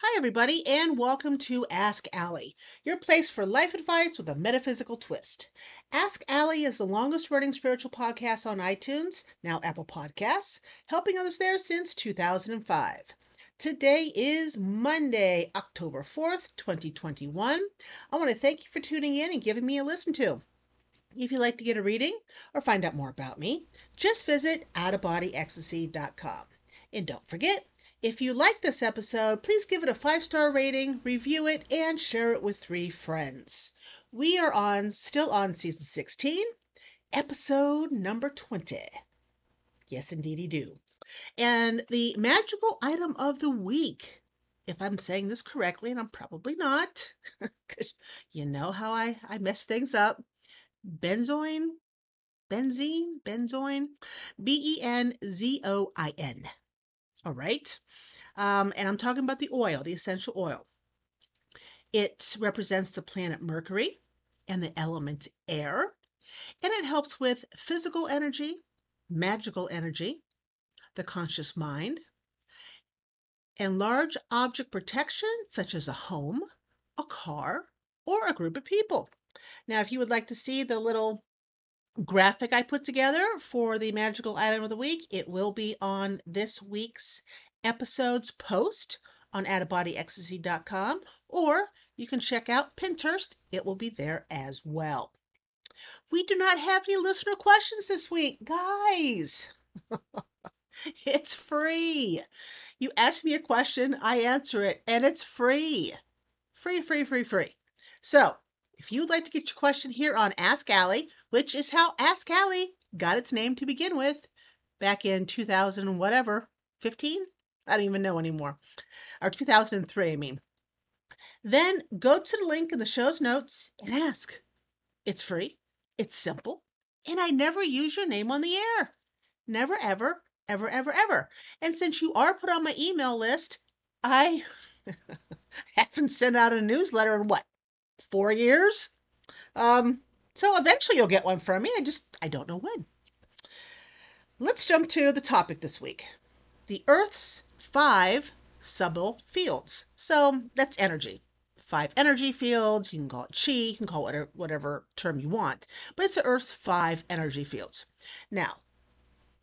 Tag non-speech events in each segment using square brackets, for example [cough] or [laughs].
Hi, everybody, and welcome to Ask Allie, your place for life advice with a metaphysical twist. Ask Allie is the longest running spiritual podcast on iTunes, now Apple Podcasts, helping others there since 2005. Today is Monday, October 4th, 2021. I want to thank you for tuning in and giving me a listen to. If you'd like to get a reading or find out more about me, just visit outofbodyecstasy.com. And don't forget, if you like this episode, please give it a five star rating, review it, and share it with three friends. We are on, still on season 16, episode number 20. Yes, indeedy do. And the magical item of the week, if I'm saying this correctly, and I'm probably not, [laughs] because you know how I, I mess things up, benzoin, benzene, benzoin, B E N Z O I N. All right. Um, and I'm talking about the oil, the essential oil. It represents the planet Mercury and the element air, and it helps with physical energy, magical energy, the conscious mind, and large object protection, such as a home, a car, or a group of people. Now, if you would like to see the little graphic I put together for the magical item of the week, it will be on this week's episodes post on outofbodyecstasy.com or you can check out Pinterest. It will be there as well. We do not have any listener questions this week, guys. [laughs] it's free. You ask me a question, I answer it, and it's free. Free, free, free, free. So, if you would like to get your question here on Ask Allie, which is how Ask Allie got its name to begin with back in 2000 whatever, 15? I don't even know anymore. Or 2003, I mean. Then go to the link in the show's notes and ask. It's free, it's simple, and I never use your name on the air. Never, ever, ever, ever, ever. And since you are put on my email list, I [laughs] haven't sent out a newsletter in what, four years? Um, so eventually you'll get one from me. I just, I don't know when. Let's jump to the topic this week the Earth's five subtle fields. So that's energy. Five energy fields. You can call it chi, you can call it whatever, whatever term you want, but it's the Earth's five energy fields. Now,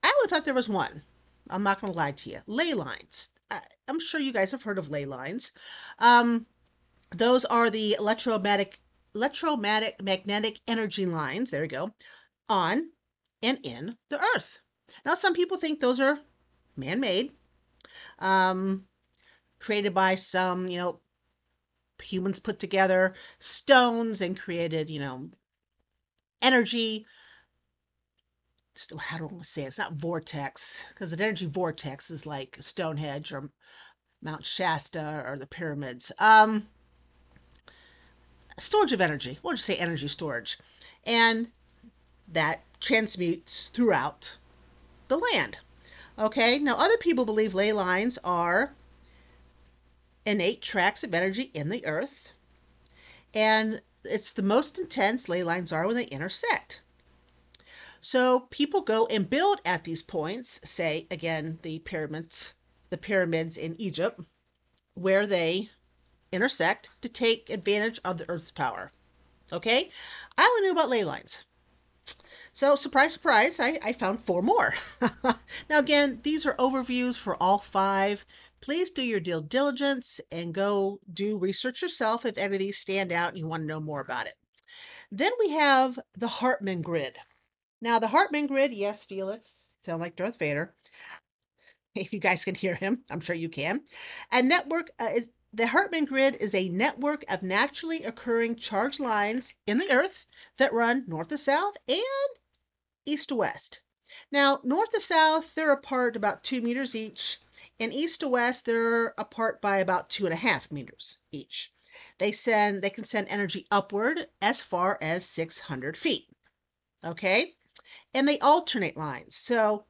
I would thought there was one. I'm not going to lie to you. Ley lines. I, I'm sure you guys have heard of ley lines. Um, those are the electromagnetic electromagnetic magnetic energy lines. There we go. On and in the Earth. Now, some people think those are man-made, um, created by some, you know, humans put together stones and created, you know, energy. Still, How do I want to say it? It's not vortex because an energy vortex is like Stonehenge or Mount Shasta or the pyramids. Um, storage of energy. We'll just say energy storage. And that transmutes throughout the land. Okay, now other people believe ley lines are innate tracks of energy in the earth. And it's the most intense ley lines are when they intersect. So people go and build at these points, say again the pyramids, the pyramids in Egypt, where they intersect to take advantage of the Earth's power. Okay? I only knew about ley lines. So, surprise, surprise, I, I found four more. [laughs] now, again, these are overviews for all five. Please do your due diligence and go do research yourself if any of these stand out and you want to know more about it. Then we have the Hartmann grid. Now, the Hartmann grid, yes, Felix, sound like Darth Vader. [laughs] If you guys can hear him, I'm sure you can. A network uh, is the Hartmann grid is a network of naturally occurring charged lines in the Earth that run north to south and east to west. Now, north to south, they're apart about two meters each, and east to west, they're apart by about two and a half meters each. They send they can send energy upward as far as 600 feet. Okay, and they alternate lines. So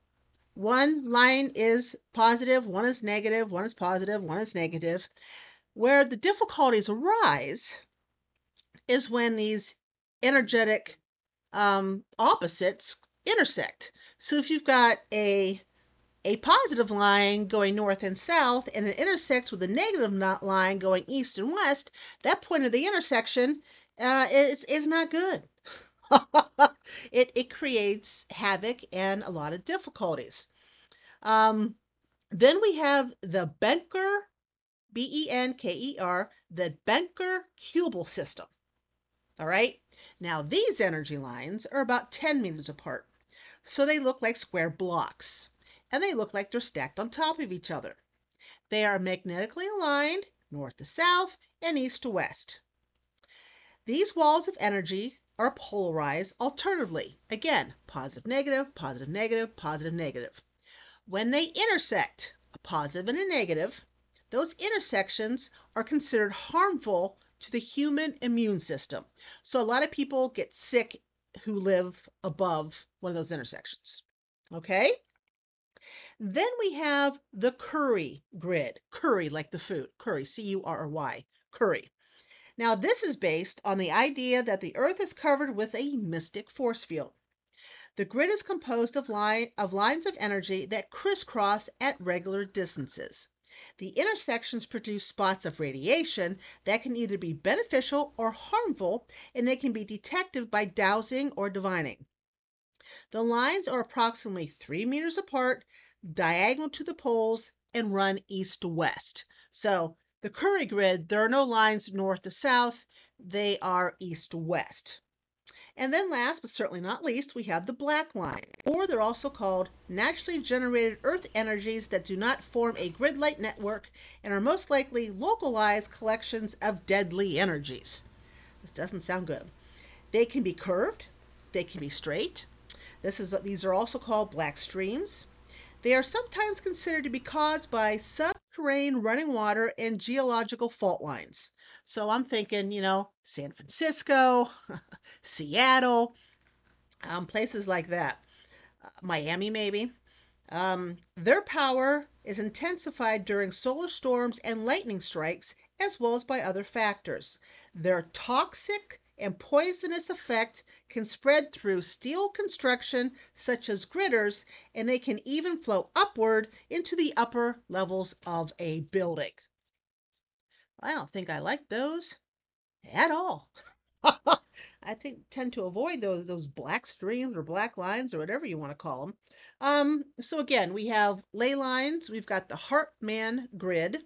one line is positive, one is negative, one is positive, one is negative. Where the difficulties arise is when these energetic um, opposites intersect. So if you've got a a positive line going north and south and it intersects with a negative line going east and west, that point of the intersection uh, is, is not good. [laughs] it, it creates havoc and a lot of difficulties. Um, then we have the Benker, B E N K E R, the Benker Cubal system. All right. Now, these energy lines are about 10 meters apart. So they look like square blocks and they look like they're stacked on top of each other. They are magnetically aligned north to south and east to west. These walls of energy are polarized alternatively. Again, positive, negative, positive, negative, positive, negative. When they intersect, a positive and a negative, those intersections are considered harmful to the human immune system. So a lot of people get sick who live above one of those intersections. Okay? Then we have the Curry grid. Curry, like the food. Curry, C U R R Y. Curry. Now, this is based on the idea that the Earth is covered with a mystic force field. The grid is composed of, line, of lines of energy that crisscross at regular distances. The intersections produce spots of radiation that can either be beneficial or harmful, and they can be detected by dowsing or divining. The lines are approximately three meters apart, diagonal to the poles, and run east to west. So the Curry grid, there are no lines north to south, they are east to west. And then last but certainly not least, we have the black line, or they're also called naturally generated earth energies that do not form a grid-like network and are most likely localized collections of deadly energies. This doesn't sound good. They can be curved, they can be straight. This is these are also called black streams. They are sometimes considered to be caused by subterranean running water and geological fault lines. So I'm thinking, you know, San Francisco, [laughs] Seattle, um, places like that. Uh, Miami, maybe. Um, their power is intensified during solar storms and lightning strikes, as well as by other factors. They're toxic and poisonous effect can spread through steel construction such as gridders, and they can even flow upward into the upper levels of a building. I don't think I like those at all. [laughs] I think tend to avoid those those black streams or black lines or whatever you want to call them. Um, so again, we have ley lines. We've got the Hartmann grid,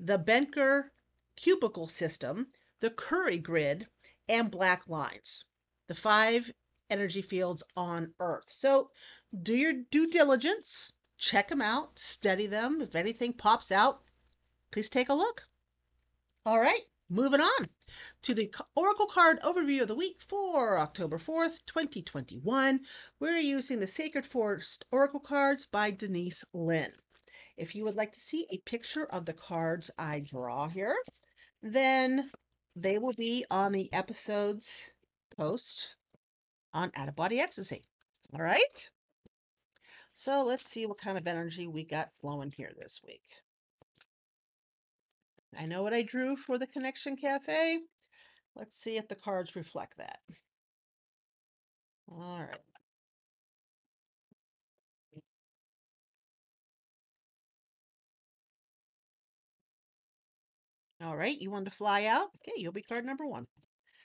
the Benker cubical system, the Curry grid, and black lines, the five energy fields on Earth. So do your due diligence, check them out, study them. If anything pops out, please take a look. All right, moving on to the Oracle card overview of the week for October 4th, 2021. We're using the Sacred Forest Oracle cards by Denise Linn. If you would like to see a picture of the cards I draw here, then they will be on the episodes post on out of body ecstasy. All right. So let's see what kind of energy we got flowing here this week. I know what I drew for the Connection Cafe. Let's see if the cards reflect that. All right. All right, you want to fly out? Okay, you'll be card number one.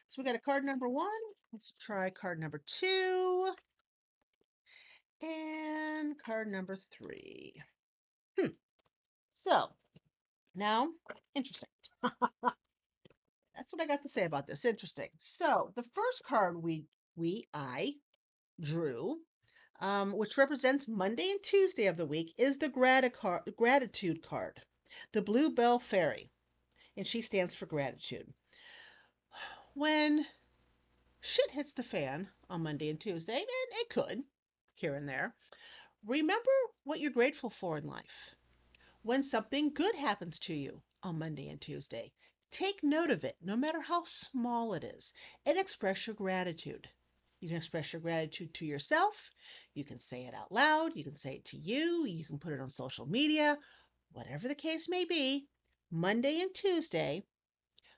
So we got a card number one. Let's try card number two. And card number three. Hmm. So now, interesting. [laughs] That's what I got to say about this. Interesting. So the first card we we I drew, um, which represents Monday and Tuesday of the week, is the grati- gratitude card, the Bluebell Fairy and she stands for gratitude. When shit hits the fan on Monday and Tuesday, and it could here and there, remember what you're grateful for in life. When something good happens to you on Monday and Tuesday, take note of it, no matter how small it is, and express your gratitude. You can express your gratitude to yourself. You can say it out loud. You can say it to you. You can put it on social media. Whatever the case may be, Monday and Tuesday,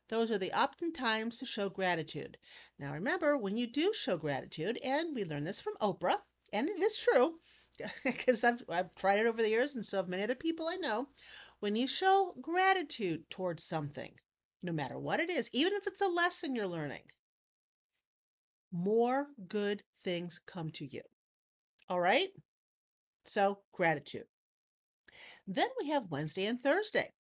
those are the optimum times to show gratitude. Now remember, when you do show gratitude, and we learned this from Oprah, and it is true, [laughs] because I've, I've tried it over the years, and so have many other people I know. When you show gratitude towards something, no matter what it is, even if it's a lesson you're learning, more good things come to you. All right? So, gratitude. Then we have Wednesday and Thursday.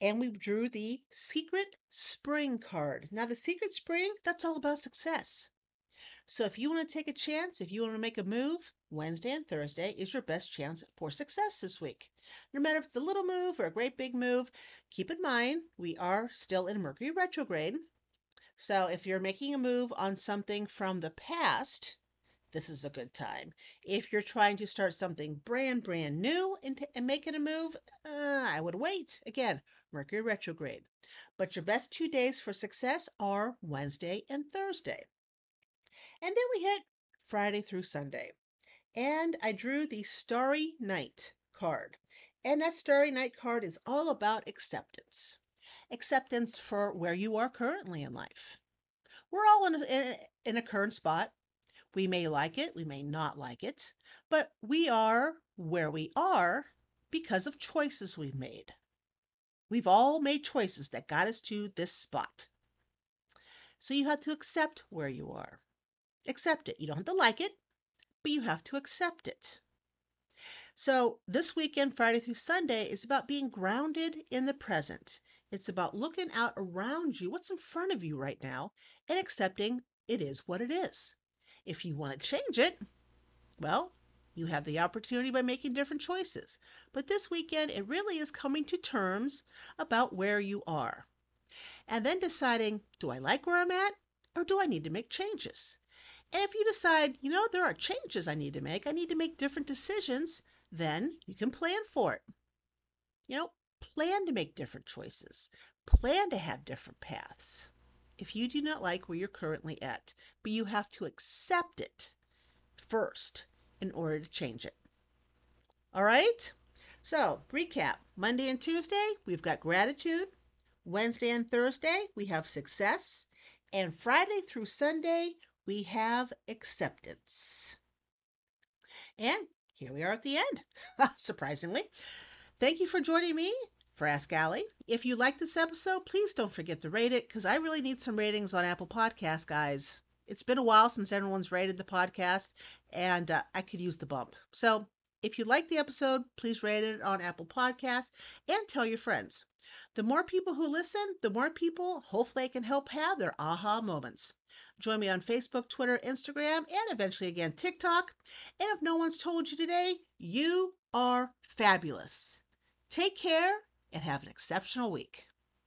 And we drew the Secret Spring card. Now, the Secret Spring, that's all about success. So, if you want to take a chance, if you want to make a move, Wednesday and Thursday is your best chance for success this week. No matter if it's a little move or a great big move, keep in mind we are still in Mercury retrograde. So, if you're making a move on something from the past, this is a good time. If you're trying to start something brand, brand new and, t- and making a move, uh, I would wait. Again, Mercury retrograde. But your best two days for success are Wednesday and Thursday. And then we hit Friday through Sunday. And I drew the Starry Night card. And that Starry Night card is all about acceptance acceptance for where you are currently in life. We're all in a, in a current spot. We may like it, we may not like it, but we are where we are because of choices we've made. We've all made choices that got us to this spot. So you have to accept where you are. Accept it. You don't have to like it, but you have to accept it. So, this weekend, Friday through Sunday, is about being grounded in the present. It's about looking out around you, what's in front of you right now, and accepting it is what it is. If you want to change it, well, you have the opportunity by making different choices. But this weekend, it really is coming to terms about where you are. And then deciding do I like where I'm at or do I need to make changes? And if you decide, you know, there are changes I need to make, I need to make different decisions, then you can plan for it. You know, plan to make different choices, plan to have different paths if you do not like where you're currently at, but you have to accept it first in order to change it. All right? So, recap Monday and Tuesday, we've got gratitude. Wednesday and Thursday, we have success. And Friday through Sunday, we have acceptance. And here we are at the end, [laughs] surprisingly. Thank you for joining me for Ask Allie. If you like this episode, please don't forget to rate it because I really need some ratings on Apple Podcasts, guys. It's been a while since everyone's rated the podcast, and uh, I could use the bump. So if you like the episode, please rate it on Apple Podcasts and tell your friends. The more people who listen, the more people hopefully can help have their aha moments. Join me on Facebook, Twitter, Instagram, and eventually again TikTok. And if no one's told you today, you are fabulous. Take care and have an exceptional week.